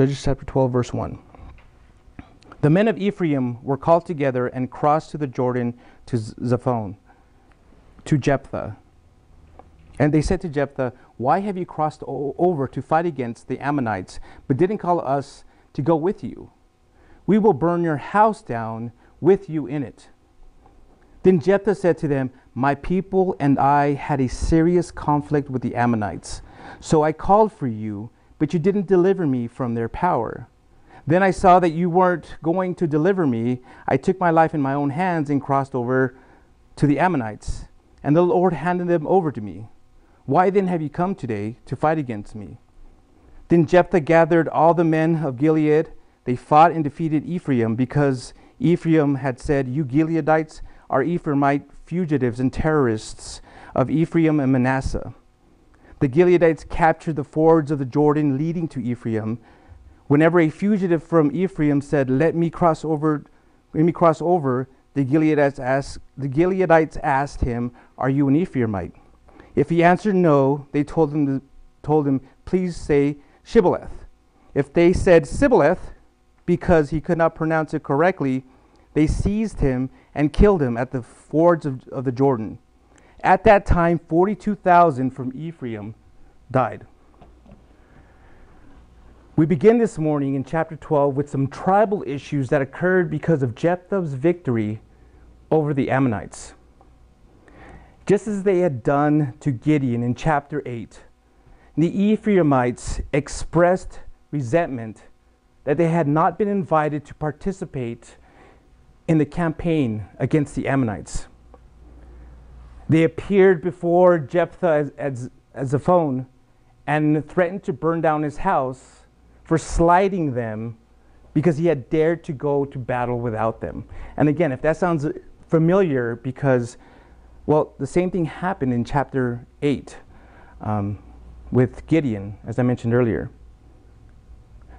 Judges chapter 12, verse 1. The men of Ephraim were called together and crossed to the Jordan to Zaphon, to Jephthah. And they said to Jephthah, Why have you crossed o- over to fight against the Ammonites, but didn't call us to go with you? We will burn your house down with you in it. Then Jephthah said to them, My people and I had a serious conflict with the Ammonites. So I called for you, but you didn't deliver me from their power. Then I saw that you weren't going to deliver me. I took my life in my own hands and crossed over to the Ammonites, and the Lord handed them over to me. Why then have you come today to fight against me? Then Jephthah gathered all the men of Gilead. They fought and defeated Ephraim because Ephraim had said, You Gileadites are Ephraimite fugitives and terrorists of Ephraim and Manasseh. The Gileadites captured the fords of the Jordan leading to Ephraim. Whenever a fugitive from Ephraim said, "Let me cross over," let me cross over, the Gileadites asked, the Gileadites asked him, "Are you an Ephraimite?" If he answered no, they told him, to, told him, "Please say Shibboleth." If they said Sibboleth, because he could not pronounce it correctly, they seized him and killed him at the fords of, of the Jordan. At that time, 42,000 from Ephraim died. We begin this morning in chapter 12 with some tribal issues that occurred because of Jephthah's victory over the Ammonites. Just as they had done to Gideon in chapter 8, the Ephraimites expressed resentment that they had not been invited to participate in the campaign against the Ammonites. They appeared before Jephthah as, as, phone and threatened to burn down his house for slighting them because he had dared to go to battle without them. And again, if that sounds familiar, because, well, the same thing happened in chapter 8 um, with Gideon, as I mentioned earlier.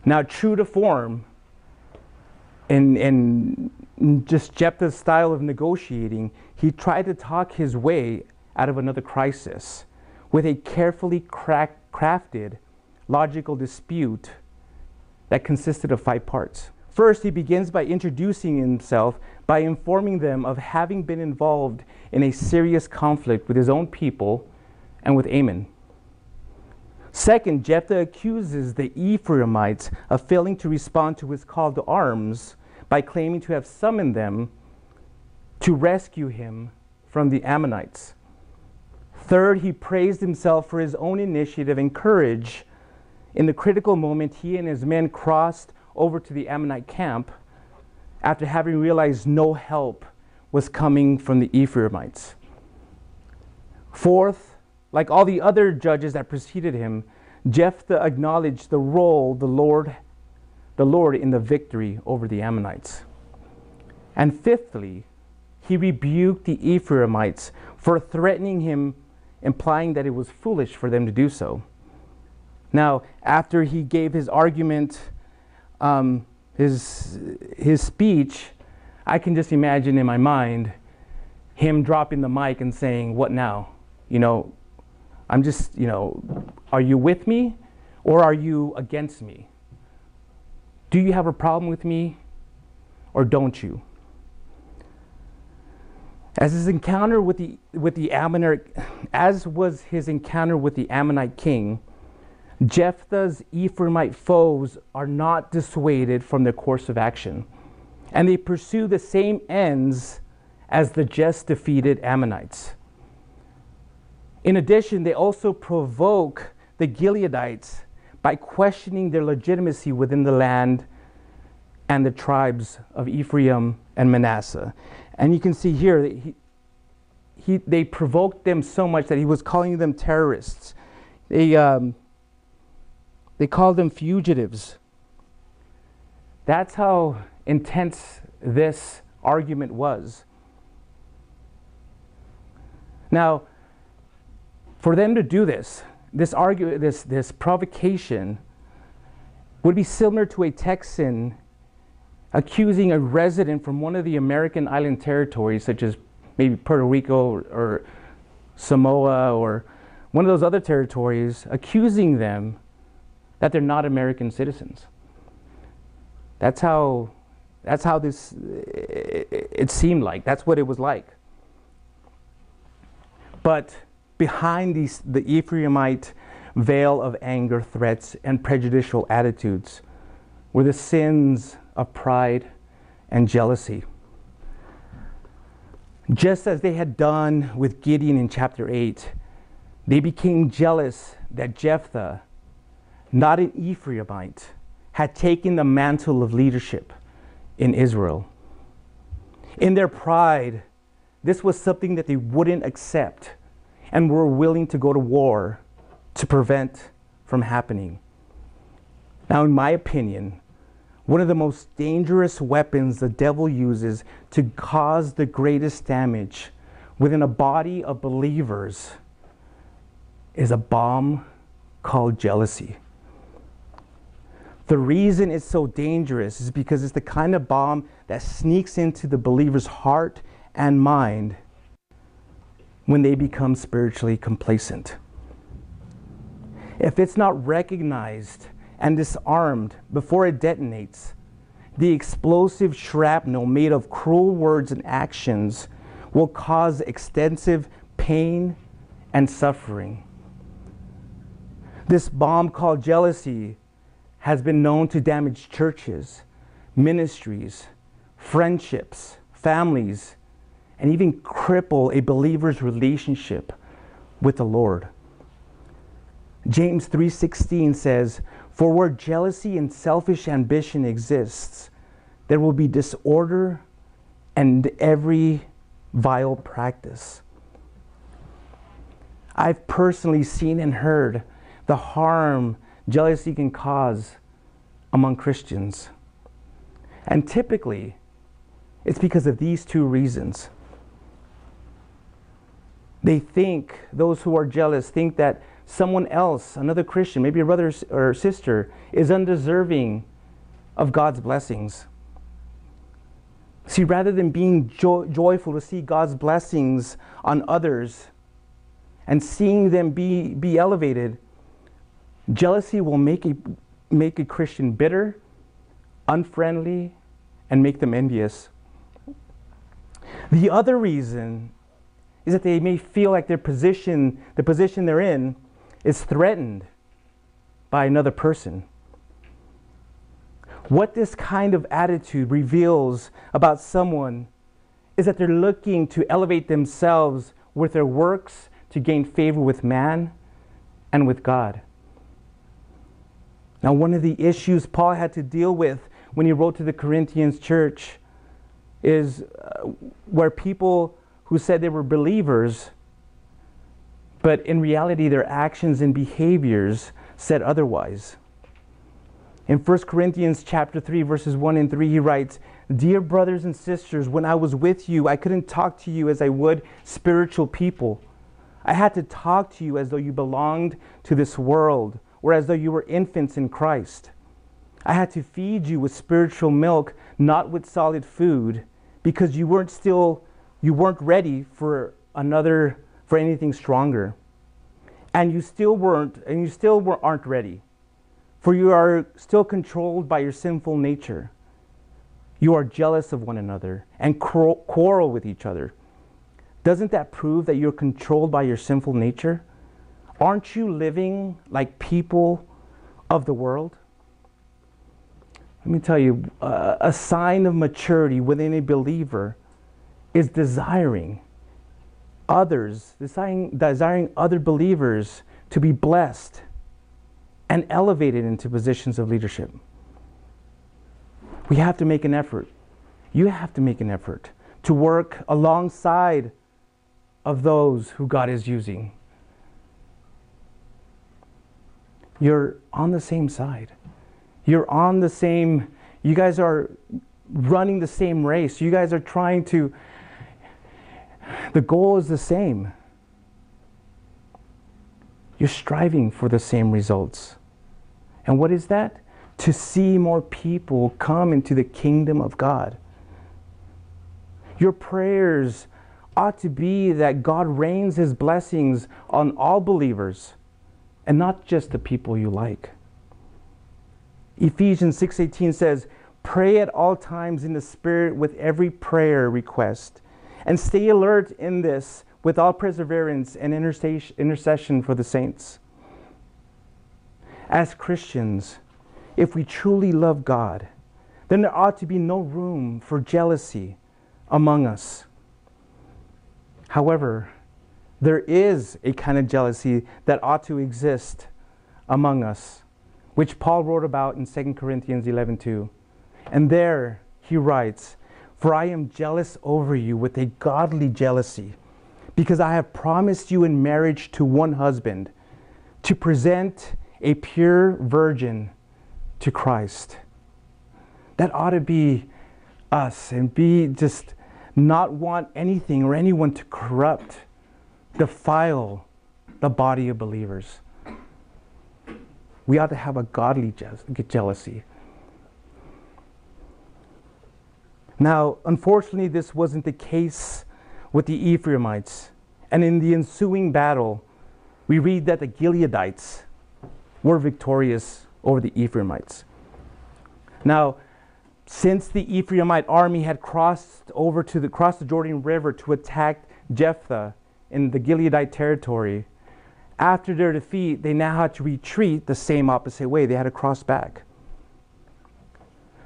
Now, true to form, and, and just Jephthah's style of negotiating, he tried to talk his way out of another crisis with a carefully crack, crafted logical dispute that consisted of five parts. First, he begins by introducing himself by informing them of having been involved in a serious conflict with his own people and with Ammon. Second, Jephthah accuses the Ephraimites of failing to respond to his call to arms by claiming to have summoned them to rescue him from the Ammonites. Third, he praised himself for his own initiative and courage. In the critical moment, he and his men crossed over to the Ammonite camp after having realized no help was coming from the Ephraimites. Fourth, like all the other judges that preceded him, Jephthah acknowledged the role the Lord the Lord in the victory over the Ammonites. And fifthly, he rebuked the Ephraimites for threatening him, implying that it was foolish for them to do so. Now, after he gave his argument, um, his, his speech, I can just imagine in my mind him dropping the mic and saying, What now? You know, I'm just, you know, are you with me or are you against me? Do you have a problem with me or don't you? As his encounter with the, with the Ammonite, as was his encounter with the Ammonite king, Jephthah's Ephraimite foes are not dissuaded from their course of action, and they pursue the same ends as the just defeated Ammonites. In addition, they also provoke the Gileadites by questioning their legitimacy within the land and the tribes of Ephraim and Manasseh. And you can see here that he, he, they provoked them so much that he was calling them terrorists. They, um, they called them fugitives. That's how intense this argument was. Now, for them to do this, this argument, this, this provocation would be similar to a Texan accusing a resident from one of the American island territories, such as maybe Puerto Rico or, or Samoa or one of those other territories, accusing them that they're not American citizens. That's how, that's how this, it, it seemed like. That's what it was like. But behind these, the Ephraimite veil of anger, threats, and prejudicial attitudes were the sins of pride and jealousy. Just as they had done with Gideon in chapter 8, they became jealous that Jephthah, not an Ephraimite, had taken the mantle of leadership in Israel. In their pride, this was something that they wouldn't accept and were willing to go to war to prevent from happening. Now, in my opinion, one of the most dangerous weapons the devil uses to cause the greatest damage within a body of believers is a bomb called jealousy. The reason it's so dangerous is because it's the kind of bomb that sneaks into the believer's heart and mind when they become spiritually complacent. If it's not recognized and disarmed before it detonates, the explosive shrapnel made of cruel words and actions will cause extensive pain and suffering. This bomb called jealousy has been known to damage churches, ministries, friendships, families, and even cripple a believer's relationship with the Lord. James 3:16 says, "For where jealousy and selfish ambition exists, there will be disorder and every vile practice." I've personally seen and heard the harm jealousy can cause among Christians. And typically, it's because of these two reasons. They think, those who are jealous, think that someone else, another Christian, maybe a brother or sister, is undeserving of God's blessings. See, rather than being jo- joyful to see God's blessings on others and seeing them be, be elevated, jealousy will make a, make a Christian bitter, unfriendly, and make them envious. The other reason is that they may feel like their position, the position they're in, is threatened by another person. What this kind of attitude reveals about someone is that they're looking to elevate themselves with their works to gain favor with man and with God. Now, one of the issues Paul had to deal with when he wrote to the Corinthians church is uh, where people who said they were believers but in reality their actions and behaviors said otherwise. In 1 Corinthians chapter 3 verses 1 and 3 he writes, "Dear brothers and sisters, when I was with you, I couldn't talk to you as I would spiritual people. I had to talk to you as though you belonged to this world or as though you were infants in Christ. I had to feed you with spiritual milk, not with solid food, because you weren't still you weren't ready for another for anything stronger. And you still weren't, and you still were, aren't ready. For you are still controlled by your sinful nature. You are jealous of one another and quarrel with each other. Doesn't that prove that you're controlled by your sinful nature? Aren't you living like people of the world? Let me tell you, uh, a sign of maturity within a believer is desiring others, desiring, desiring other believers to be blessed and elevated into positions of leadership. We have to make an effort. You have to make an effort to work alongside of those who God is using. You're on the same side. You're on the same, you guys are running the same race. You guys are trying to the goal is the same. You're striving for the same results. And what is that? To see more people come into the kingdom of God. Your prayers ought to be that God rains his blessings on all believers and not just the people you like. Ephesians 6:18 says, Pray at all times in the Spirit with every prayer request. And stay alert in this with all perseverance and intercession for the saints. As Christians, if we truly love God, then there ought to be no room for jealousy among us. However, there is a kind of jealousy that ought to exist among us, which Paul wrote about in 2 Corinthians 11:2. And there he writes, "For I am jealous over you with a godly jealousy, because I have promised you in marriage to one husband, to present a pure virgin to Christ." That ought to be us and be just not want anything or anyone to corrupt defile the body of believers. We ought to have a godly je- jealousy. Now, unfortunately, this wasn't the case with the Ephraimites. And in the ensuing battle, we read that the Gileadites were victorious over the Ephraimites. Now, since the Ephraimite army had crossed over to the, crossed the Jordan River to attack Jephthah in the Gileadite territory, after their defeat, they now had to retreat the same opposite way. They had to cross back.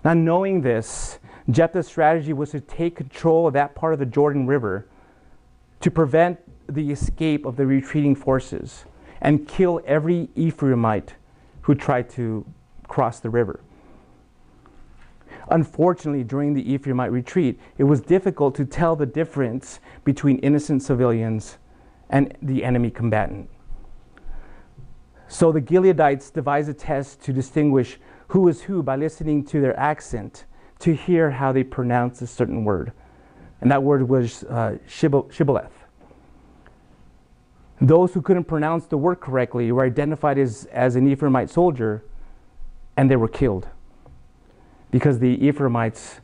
Now, knowing this, Jephthah's strategy was to take control of that part of the Jordan River to prevent the escape of the retreating forces and kill every Ephraimite who tried to cross the river. Unfortunately, during the Ephraimite retreat, it was difficult to tell the difference between innocent civilians and the enemy combatant. So the Gileadites devised a test to distinguish who is who by listening to their accent to hear how they pronounce a certain word. And that word was uh, shibboleth. Those who couldn't pronounce the word correctly were identified as, as an Ephraimite soldier and they were killed because the Ephraimites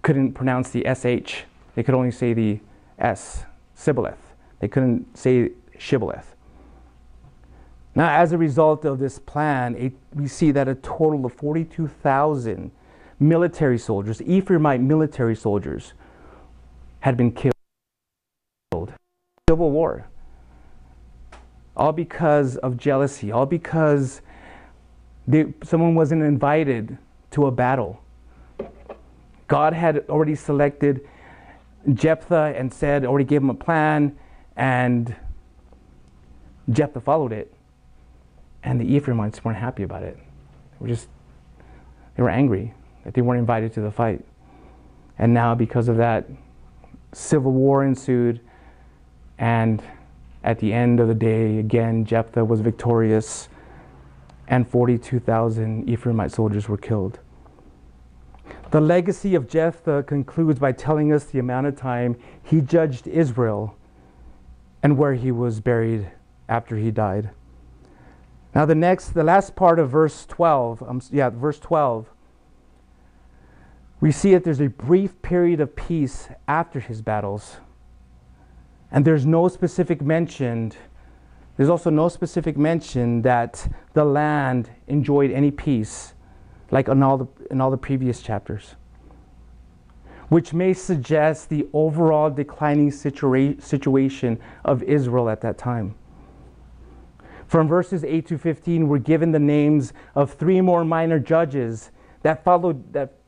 couldn't pronounce the SH. They could only say the S, Sibboleth. They couldn't say Shibboleth. Now, as a result of this plan, it, we see that a total of 42,000 military soldiers, Ephraimite military soldiers, had been killed. Civil war. All because of jealousy, all because they, someone wasn't invited to a battle. God had already selected Jephthah and said, already gave him a plan, and Jephthah followed it. And the Ephraimites weren't happy about it. They were just, they were angry that they weren't invited to the fight. And now, because of that, civil war ensued. And at the end of the day, again, Jephthah was victorious and 42,000 Ephraimite soldiers were killed. The legacy of Jephthah concludes by telling us the amount of time he judged Israel and where he was buried after he died. Now, the next, the last part of verse 12, um, yeah, verse 12, we see that there's a brief period of peace after his battles. And there's no specific mention there's also no specific mention that the land enjoyed any peace, like in all the, in all the previous chapters, which may suggest the overall declining situa- situation of Israel at that time. From verses 8 to 15, we're given the names of three more minor judges that followed, that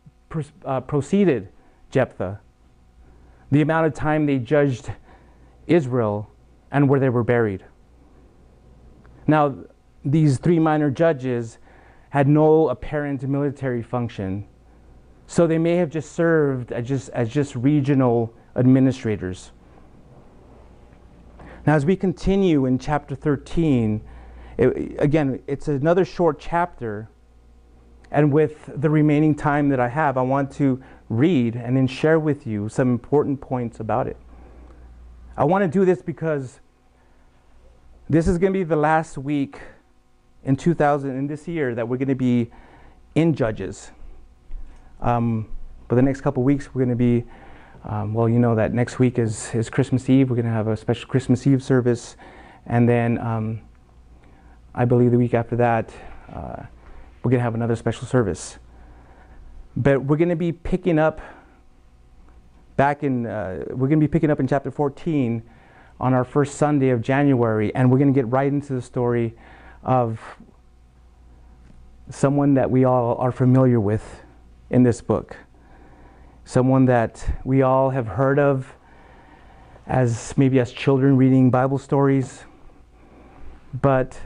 uh, preceded Jephthah, the amount of time they judged Israel, and where they were buried. Now, these three minor judges had no apparent military function, so they may have just served as just, as just regional administrators. Now, as we continue in chapter 13, it, again, it's another short chapter, and with the remaining time that I have, I want to read and then share with you some important points about it. I want to do this because this is going to be the last week in 2000, in this year, that we're going to be in Judges. Um, for the next couple weeks, we're going to be, um, well, you know that next week is, is Christmas Eve. We're going to have a special Christmas Eve service. And then um, I believe the week after that, uh, we're going to have another special service. But we're going to be picking up back in, uh, we're going to be picking up in chapter 14 on our first Sunday of January, and we're going to get right into the story of someone that we all are familiar with in this book. Someone that we all have heard of as maybe as children reading Bible stories. But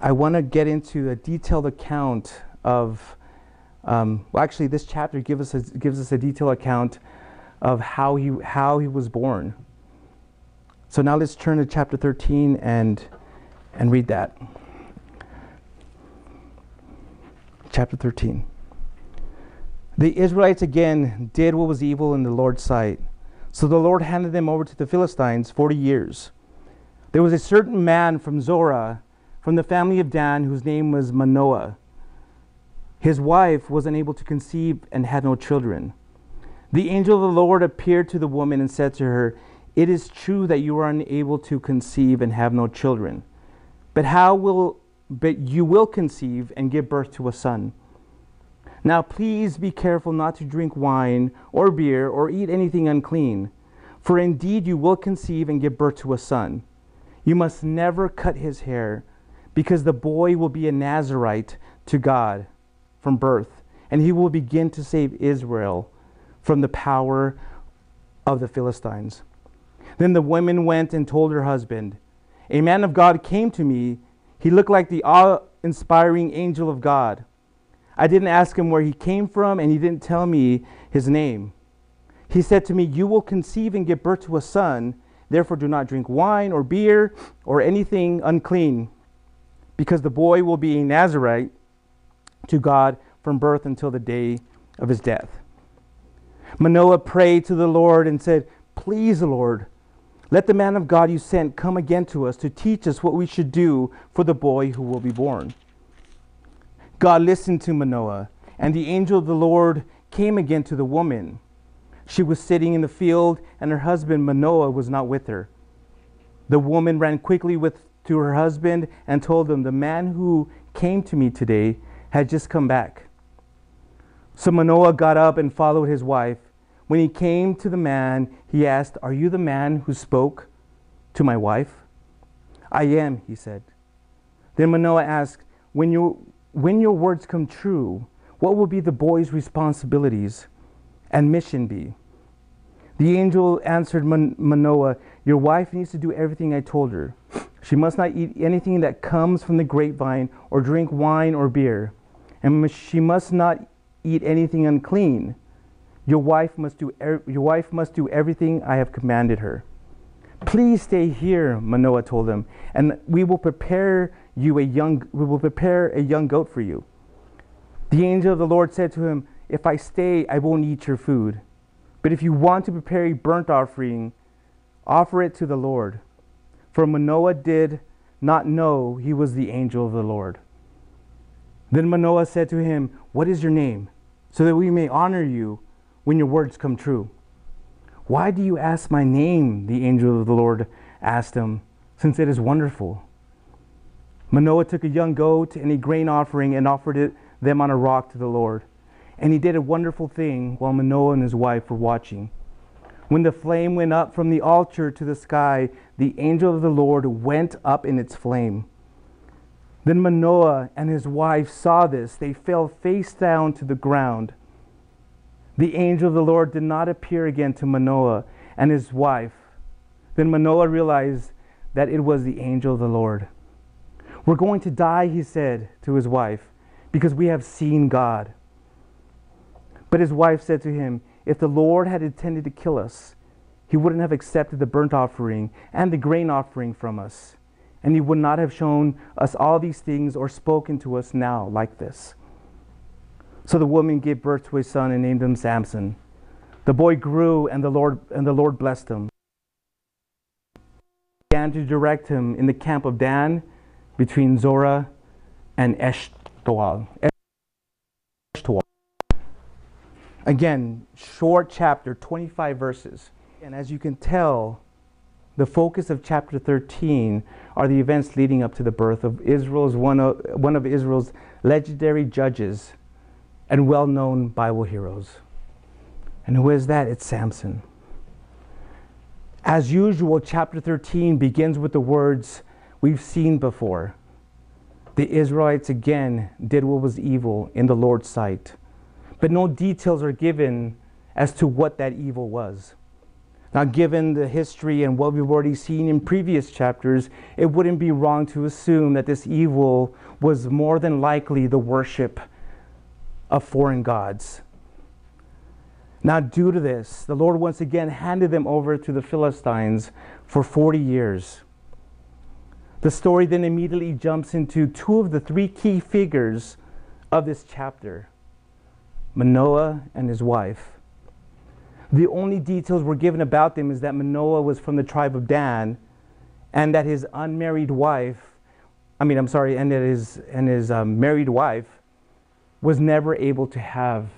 I want to get into a detailed account of, um, well, actually, this chapter gives us a, gives us a detailed account of how he, how he was born. So now let's turn to chapter 13 and, and read that. Chapter 13. The Israelites again did what was evil in the Lord's sight. So the Lord handed them over to the Philistines 40 years. There was a certain man from Zorah, from the family of Dan, whose name was Manoah. His wife was unable to conceive and had no children. The angel of the Lord appeared to the woman and said to her, It is true that you are unable to conceive and have no children. But how will but you will conceive and give birth to a son. Now please be careful not to drink wine or beer or eat anything unclean, for indeed you will conceive and give birth to a son. You must never cut his hair, because the boy will be a Nazarite to God from birth, and he will begin to save Israel from the power of the Philistines. Then the woman went and told her husband, A man of God came to me. He looked like the awe inspiring angel of God. I didn't ask him where he came from, and he didn't tell me his name. He said to me, You will conceive and give birth to a son. Therefore, do not drink wine or beer or anything unclean, because the boy will be a Nazarite to God from birth until the day of his death. Manoah prayed to the Lord and said, Please, Lord, let the man of God you sent come again to us to teach us what we should do for the boy who will be born. God listened to Manoah, and the angel of the Lord came again to the woman. She was sitting in the field, and her husband Manoah was not with her. The woman ran quickly with, to her husband and told him, The man who came to me today had just come back. So Manoah got up and followed his wife. When he came to the man, he asked, Are you the man who spoke to my wife? I am, he said. Then Manoah asked, When, you, when your words come true, what will be the boy's responsibilities and mission be? The angel answered Man- Manoah, Your wife needs to do everything I told her. She must not eat anything that comes from the grapevine or drink wine or beer, and she must not eat anything unclean. Your wife must do, er- your wife must do everything I have commanded her. Please stay here, Manoah told him, and we will prepare you a young we will prepare a young goat for you. The angel of the Lord said to him, If I stay, I won't eat your food. But if you want to prepare a burnt offering, offer it to the Lord. For Manoah did not know he was the angel of the Lord. Then Manoah said to him, What is your name? So that we may honor you when your words come true. Why do you ask my name? The angel of the Lord asked him, since it is wonderful. Manoah took a young goat and a grain offering and offered it, them on a rock to the Lord. And he did a wonderful thing while Manoah and his wife were watching. When the flame went up from the altar to the sky, the angel of the Lord went up in its flame. Then Manoah and his wife saw this. They fell face down to the ground. The angel of the Lord did not appear again to Manoah and his wife. Then Manoah realized that it was the angel of the Lord. We're going to die, he said to his wife, because we have seen God. But his wife said to him, If the Lord had intended to kill us, he wouldn't have accepted the burnt offering and the grain offering from us and he would not have shown us all these things or spoken to us now like this. So the woman gave birth to a son and named him Samson. The boy grew and the Lord and the Lord blessed him. He began to direct him in the camp of Dan between Zorah and Eshtaol. Again, short chapter, 25 verses. And as you can tell, the focus of chapter 13 are the events leading up to the birth of Israel's one of, one of Israel's legendary judges and well known Bible heroes. And who is that? It's Samson. As usual, chapter 13 begins with the words we've seen before. The Israelites again did what was evil in the Lord's sight, but no details are given as to what that evil was. Now, given the history and what we've already seen in previous chapters, it wouldn't be wrong to assume that this evil was more than likely the worship of foreign gods. Now, due to this, the Lord once again handed them over to the Philistines for 40 years. The story then immediately jumps into two of the three key figures of this chapter Manoah and his wife. The only details we're given about them is that Manoah was from the tribe of Dan and that his unmarried wife, I mean, I'm sorry, and that his, and his um, married wife was never able to have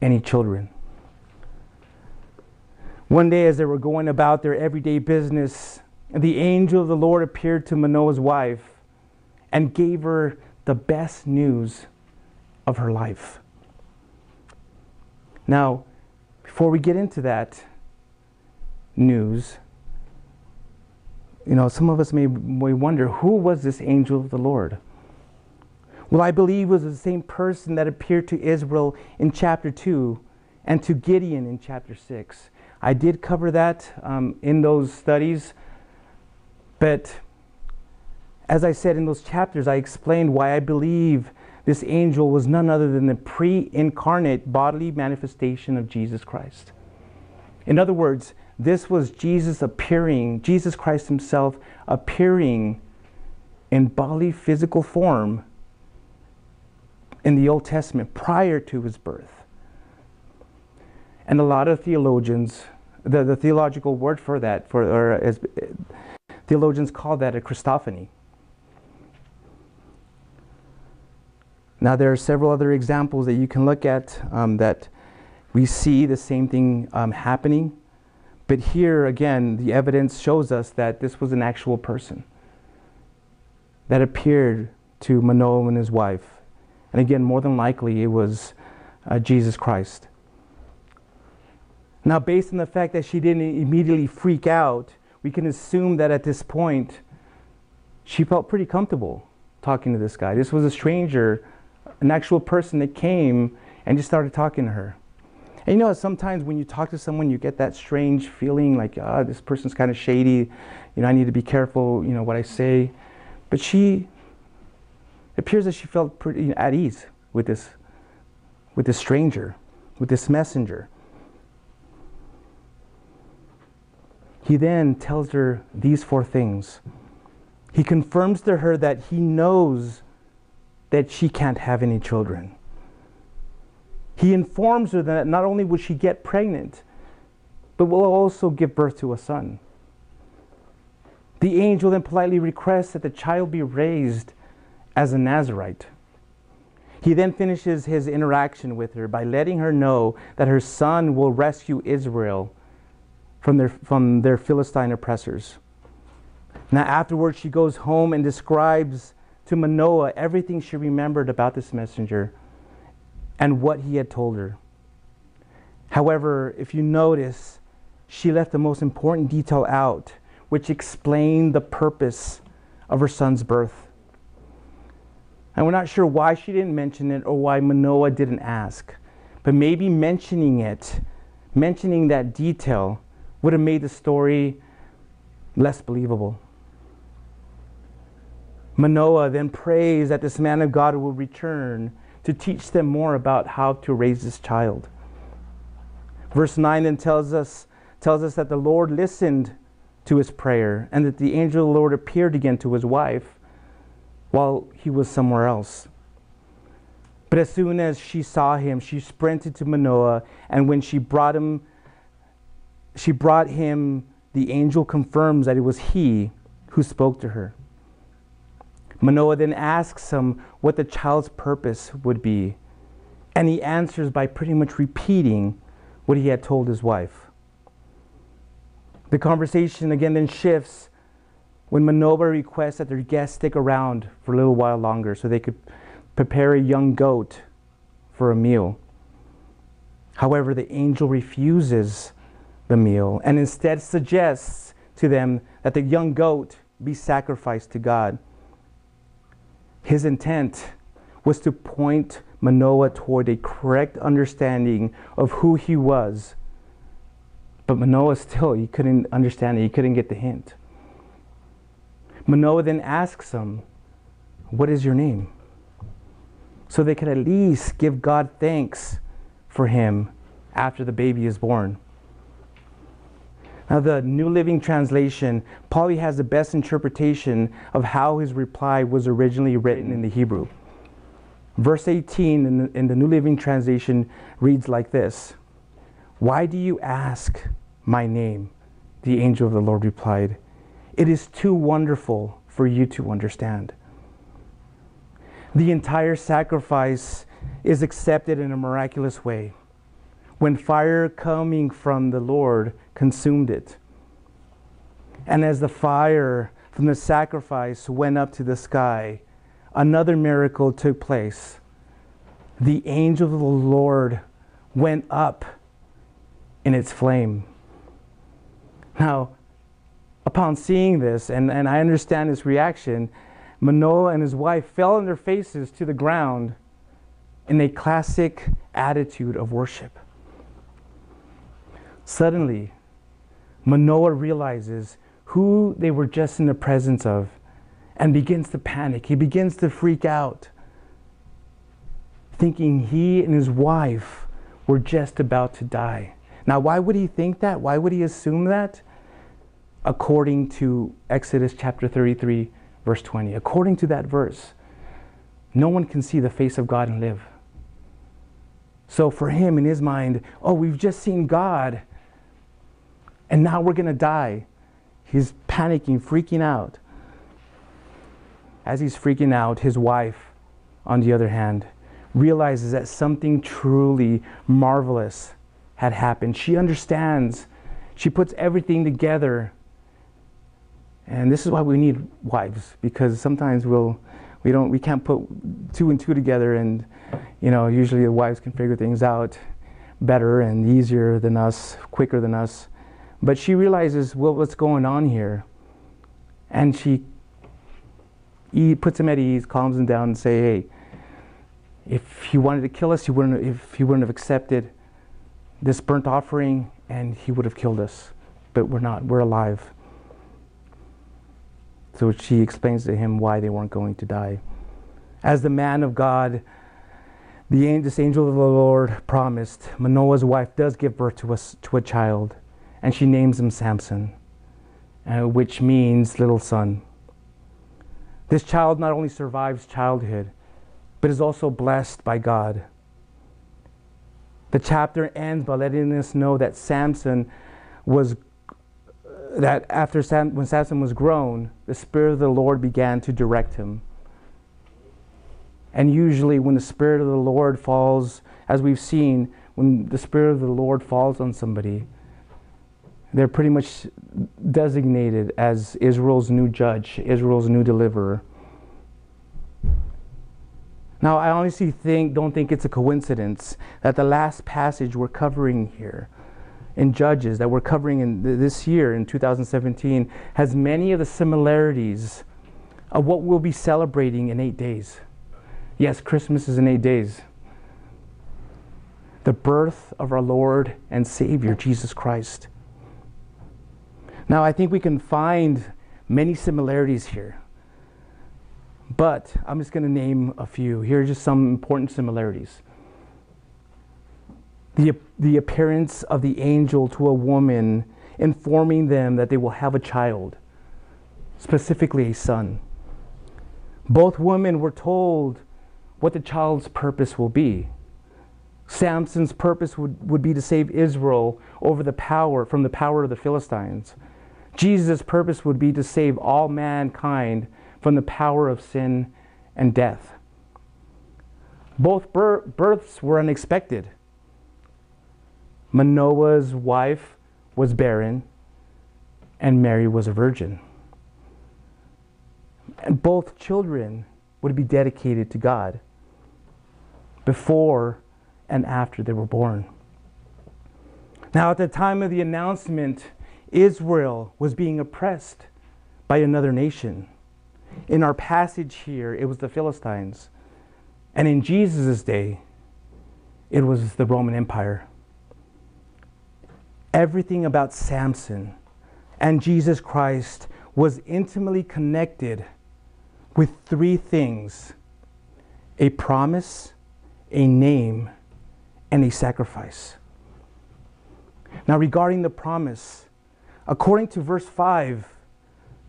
any children. One day, as they were going about their everyday business, the angel of the Lord appeared to Manoah's wife and gave her the best news of her life. Now, before we get into that news, you know, some of us may, may wonder who was this angel of the Lord? Well, I believe it was the same person that appeared to Israel in chapter 2 and to Gideon in chapter 6. I did cover that um, in those studies, but as I said in those chapters, I explained why I believe this angel was none other than the pre incarnate bodily manifestation of Jesus Christ. In other words, this was Jesus appearing, Jesus Christ Himself appearing in bodily physical form in the Old Testament prior to His birth. And a lot of theologians, the, the theological word for that, for, or as, eh, theologians call that a Christophany. Now, there are several other examples that you can look at um, that we see the same thing um, happening. But here, again, the evidence shows us that this was an actual person that appeared to Manoah and his wife. And again, more than likely, it was uh, Jesus Christ. Now, based on the fact that she didn't immediately freak out, we can assume that at this point, she felt pretty comfortable talking to this guy. This was a stranger an actual person that came and just started talking to her. And you know, sometimes when you talk to someone, you get that strange feeling like, ah, oh, this person's kind of shady. You know, I need to be careful, you know, what I say. But she, appears that she felt pretty at ease with this, with this stranger, with this messenger. He then tells her these four things. He confirms to her that he knows that she can't have any children. He informs her that not only will she get pregnant, but will also give birth to a son. The angel then politely requests that the child be raised as a Nazarite. He then finishes his interaction with her by letting her know that her son will rescue Israel from their, from their Philistine oppressors. Now, afterwards, she goes home and describes to Manoah everything she remembered about this messenger and what he had told her. However, if you notice, she left the most important detail out, which explained the purpose of her son's birth. And we're not sure why she didn't mention it or why Manoah didn't ask. But maybe mentioning it, mentioning that detail, would have made the story less believable. Manoah then prays that this man of God will return to teach them more about how to raise this child. Verse 9 then tells us, tells us that the Lord listened to his prayer and that the angel of the Lord appeared again to his wife while he was somewhere else. But as soon as she saw him, she sprinted to Manoah, and when she brought him, she brought him, the angel confirms that it was he who spoke to her. Manoah then asks him what the child's purpose would be, and he answers by pretty much repeating what he had told his wife. The conversation again then shifts when Manoah requests that their guests stick around for a little while longer so they could prepare a young goat for a meal. However, the angel refuses the meal and instead suggests to them that the young goat be sacrificed to God. His intent was to point Manoah toward a correct understanding of who he was. But Manoah still, he couldn't understand it, he couldn't get the hint. Manoah then asks him, What is your name? So they could at least give God thanks for him after the baby is born. Now, the New Living Translation probably has the best interpretation of how his reply was originally written in the Hebrew. Verse 18 in the, in the New Living Translation reads like this Why do you ask my name? The angel of the Lord replied, It is too wonderful for you to understand. The entire sacrifice is accepted in a miraculous way when fire coming from the Lord consumed it. And as the fire from the sacrifice went up to the sky, another miracle took place. The angel of the Lord went up in its flame. Now, upon seeing this, and, and I understand his reaction, Manoah and his wife fell on their faces to the ground in a classic attitude of worship. Suddenly, Manoah realizes who they were just in the presence of and begins to panic. He begins to freak out, thinking he and his wife were just about to die. Now, why would he think that? Why would he assume that? According to Exodus chapter 33, verse 20. According to that verse, no one can see the face of God and live. So, for him, in his mind, oh, we've just seen God and now we're going to die. He's panicking, freaking out. As he's freaking out, his wife, on the other hand, realizes that something truly marvelous had happened. She understands. She puts everything together. And this is why we need wives, because sometimes we'll, we, don't, we can't put two and two together, and you know, usually the wives can figure things out better and easier than us, quicker than us. But she realizes well, what's going on here. And she he puts him at ease, calms him down, and say, hey, if he wanted to kill us, he wouldn't, if he wouldn't have accepted this burnt offering, and he would have killed us. But we're not, we're alive. So she explains to him why they weren't going to die. As the man of God, the, this angel of the Lord promised, Manoah's wife does give birth to, us, to a child and she names him Samson, uh, which means little son. This child not only survives childhood, but is also blessed by God. The chapter ends by letting us know that Samson was that after Sam, when Samson was grown, the Spirit of the Lord began to direct him. And usually, when the Spirit of the Lord falls, as we've seen, when the Spirit of the Lord falls on somebody, they're pretty much designated as Israel's new judge, Israel's new deliverer. Now, I honestly think, don't think it's a coincidence that the last passage we're covering here in Judges that we're covering in this year in 2017 has many of the similarities of what we'll be celebrating in eight days. Yes, Christmas is in eight days. The birth of our Lord and Savior, Jesus Christ. Now, I think we can find many similarities here, but I'm just going to name a few. Here are just some important similarities. The, the appearance of the angel to a woman informing them that they will have a child, specifically a son. Both women were told what the child's purpose will be. Samson's purpose would, would be to save Israel over the power from the power of the Philistines. Jesus' purpose would be to save all mankind from the power of sin and death. Both births were unexpected. Manoah's wife was barren, and Mary was a virgin. And both children would be dedicated to God. before and after they were born. Now, at the time of the announcement, Israel was being oppressed by another nation. In our passage here, it was the Philistines. And in Jesus' day, it was the Roman Empire. Everything about Samson and Jesus Christ was intimately connected with three things a promise, a name, and a sacrifice. Now, regarding the promise, according to verse 5,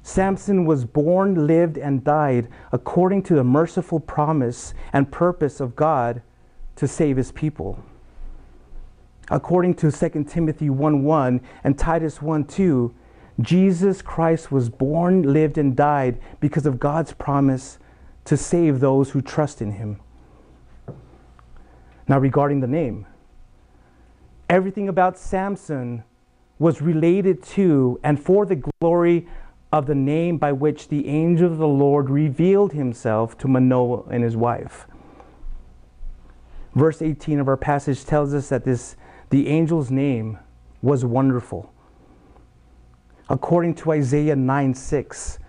Samson was born, lived, and died according to the merciful promise and purpose of God to save his people. According to 2 Timothy 1 1 and Titus 1 2, Jesus Christ was born, lived, and died because of God's promise to save those who trust in him. Now, regarding the name, everything about Samson was related to and for the glory of the name by which the angel of the Lord revealed himself to Manoah and his wife. Verse 18 of our passage tells us that this the angel's name was wonderful. According to Isaiah 9 6,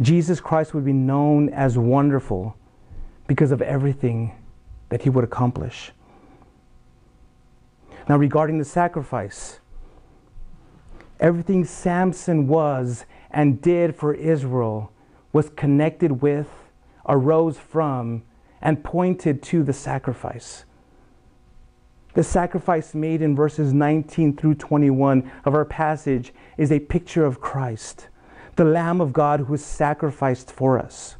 Jesus Christ would be known as wonderful because of everything that he would accomplish. Now, regarding the sacrifice, everything Samson was and did for Israel was connected with, arose from, and pointed to the sacrifice. The sacrifice made in verses 19 through 21 of our passage is a picture of Christ, the Lamb of God who was sacrificed for us.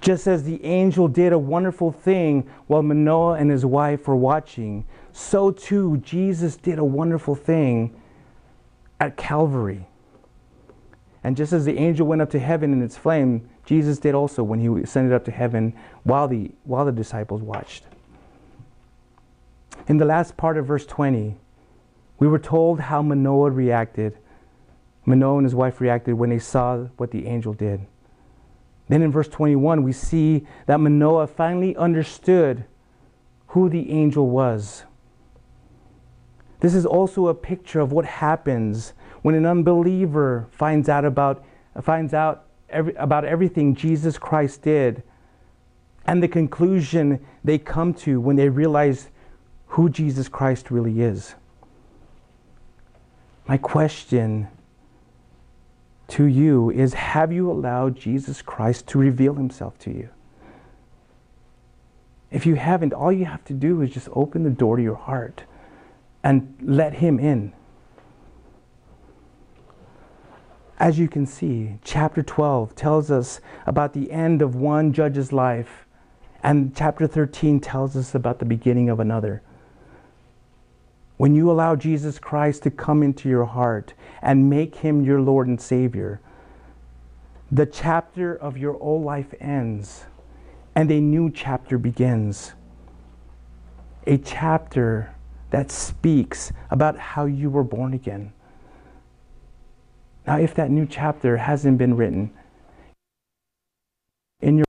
Just as the angel did a wonderful thing while Manoah and his wife were watching, so too Jesus did a wonderful thing at Calvary. And just as the angel went up to heaven in its flame, Jesus did also when he ascended up to heaven while the, while the disciples watched. In the last part of verse 20, we were told how Manoah reacted. Manoah and his wife reacted when they saw what the angel did. Then in verse 21, we see that Manoah finally understood who the angel was. This is also a picture of what happens when an unbeliever finds out about, finds out every, about everything Jesus Christ did and the conclusion they come to when they realize who Jesus Christ really is. My question to you is Have you allowed Jesus Christ to reveal himself to you? If you haven't, all you have to do is just open the door to your heart and let him in. As you can see, chapter 12 tells us about the end of one judge's life, and chapter 13 tells us about the beginning of another. When you allow Jesus Christ to come into your heart and make him your Lord and Savior, the chapter of your old life ends and a new chapter begins. A chapter that speaks about how you were born again. Now, if that new chapter hasn't been written in your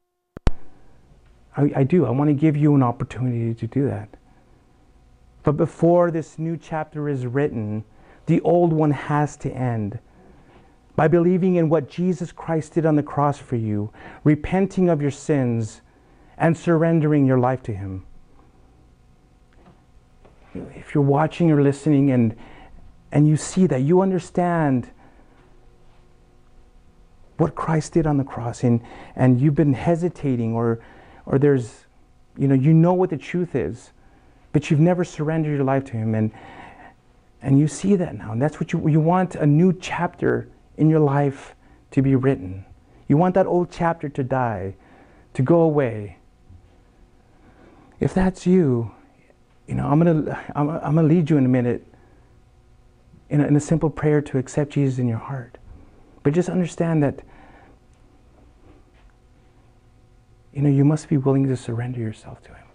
I, I do. I want to give you an opportunity to do that. But before this new chapter is written, the old one has to end. By believing in what Jesus Christ did on the cross for you, repenting of your sins, and surrendering your life to Him. If you're watching or listening and, and you see that, you understand what Christ did on the cross, and, and you've been hesitating, or, or there's, you know, you know what the truth is but you've never surrendered your life to Him. And, and you see that now. And that's what you, you want a new chapter in your life to be written. You want that old chapter to die, to go away. If that's you, you know, I'm going to I'm, I'm going to lead you in a minute in a, in a simple prayer to accept Jesus in your heart. But just understand that, you know, you must be willing to surrender yourself to Him.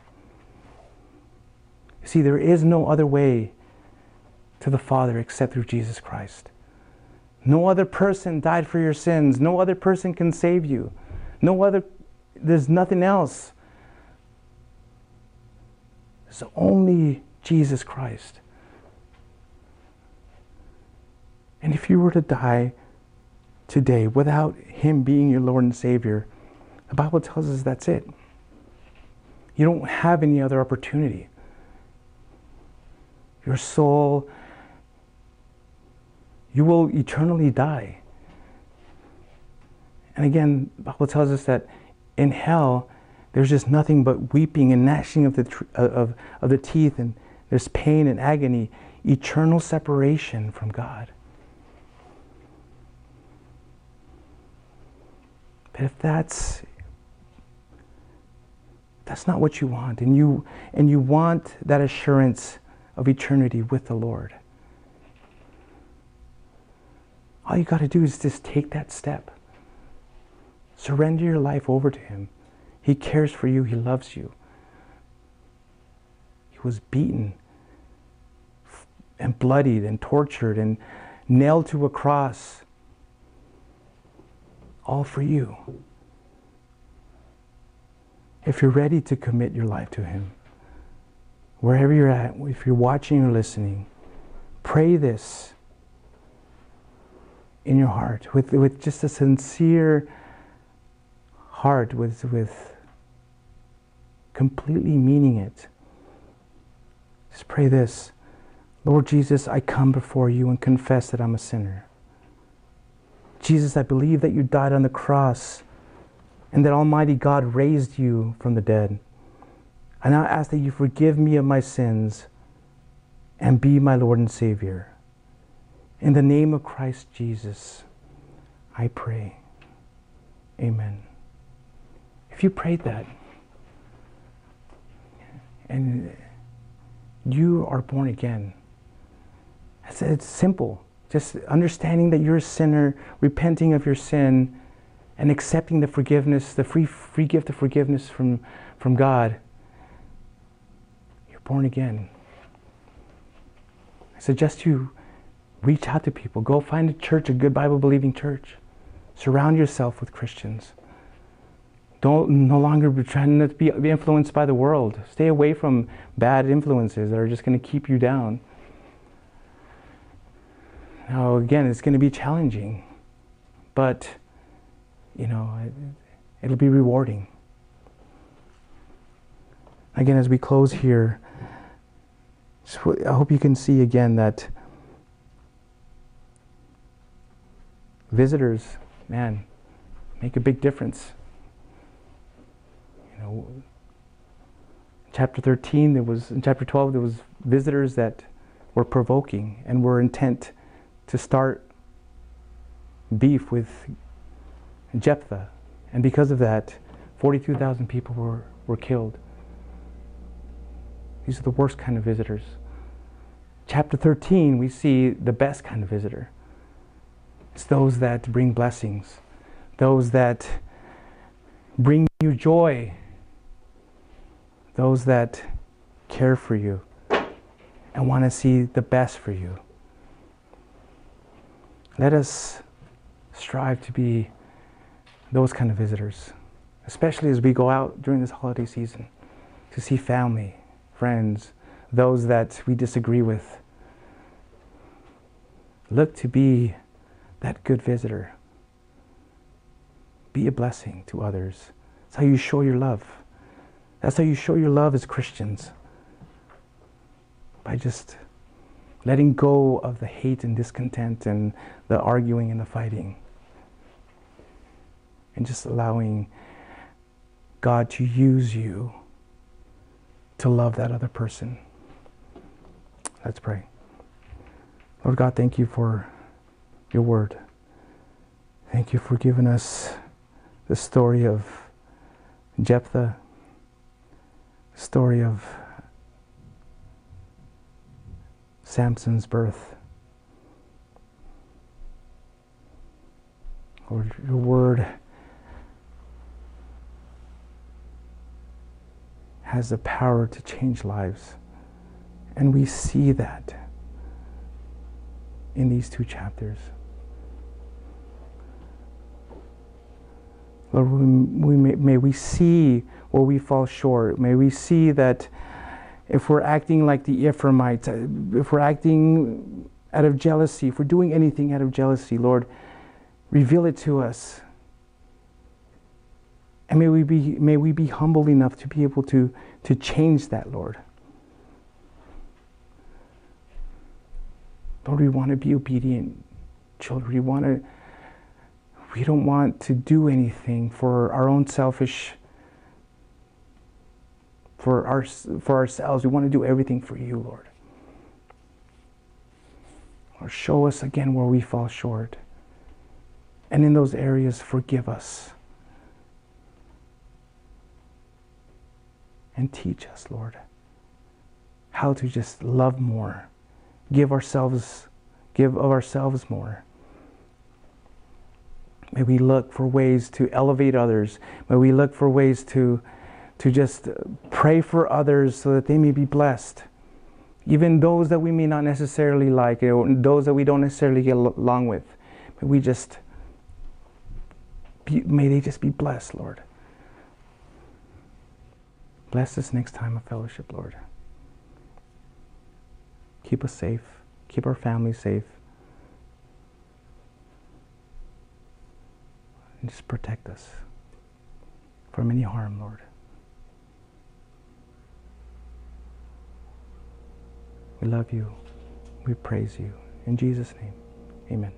See, there is no other way to the Father except through Jesus Christ. No other person died for your sins. No other person can save you. No other, there's nothing else is only Jesus Christ. And if you were to die today without Him being your Lord and Savior, the Bible tells us that's it. You don't have any other opportunity. Your soul, you will eternally die. And again, the Bible tells us that in hell, there's just nothing but weeping and gnashing of the, tr- uh, of, of the teeth, and there's pain and agony, eternal separation from God. But if that's that's not what you want, and you and you want that assurance of eternity with the Lord, all you got to do is just take that step. Surrender your life over to Him. He cares for you, He loves you. He was beaten and bloodied and tortured and nailed to a cross, all for you. If you're ready to commit your life to Him, wherever you're at, if you're watching or listening, pray this in your heart with, with just a sincere heart, with, with completely meaning it. Just pray this Lord Jesus, I come before you and confess that I'm a sinner. Jesus, I believe that you died on the cross and that Almighty God raised you from the dead. I now ask that you forgive me of my sins and be my Lord and Savior. In the name of Christ Jesus, I pray. Amen. If you prayed that, and you are born again, it's, simple. Just understanding that you're a sinner, repenting of your sin, and accepting the forgiveness, the free, free gift of forgiveness from, from God. You're born again. I suggest you reach out to people. Go find a church, a good Bible believing church. Surround yourself with Christians. Don't no longer be trying to be influenced by the world. Stay away from bad influences that are just going to keep you down. Now, again, it's going to be challenging, but you know, it, it'll be rewarding. Again, as we close here, I hope you can see again that visitors, man, make a big difference. You know, chapter 13, there was in chapter 12, there was visitors that were provoking and were intent to start beef with Jephthah. And because of that, 42,000 people were, were killed. These are the worst kind of visitors. Chapter 13, we see the best kind of visitor. It's those that bring blessings, those that bring you joy, those that care for you and want to see the best for you. Let us strive to be those kind of visitors, especially as we go out during this holiday season to see family, friends, those that we disagree with. Look to be that good visitor. Be a blessing to others. That's how you show your love. That's how you show your love as Christians. By just letting go of the hate and discontent and the arguing and the fighting. And just allowing God to use you to love that other person. Let's pray. Lord God, thank you for your word. Thank you for giving us the story of Jephthah, story of Samson's birth. Lord, your word has the power to change lives. And we see that in these two chapters. Lord, we, we may, may we see where we fall short. May we see that if we're acting like the Ephraimites, uh, if we're acting out of jealousy, if we're doing anything out of jealousy, Lord, reveal it to us. And may we be, may we be humble enough to be able to, to change that, Lord. Lord, we want to be obedient children. We want to we don't want to do anything for our own selfish for our for ourselves. We want to do everything for you, Lord. Or show us again where we fall short. And in those areas, forgive us. And teach us, Lord, how to just love more, give ourselves, give of ourselves more. May we look for ways to elevate others. May we look for ways to, to just pray for others so that they may be blessed. Even those that we may not necessarily like, or those that we don't necessarily get along with. May we just, be, may they just be blessed, Lord. Bless this next time of fellowship, Lord. Keep us safe. Keep our family safe. And just protect us from any harm, Lord. We love you. We praise you. In Jesus' name, amen.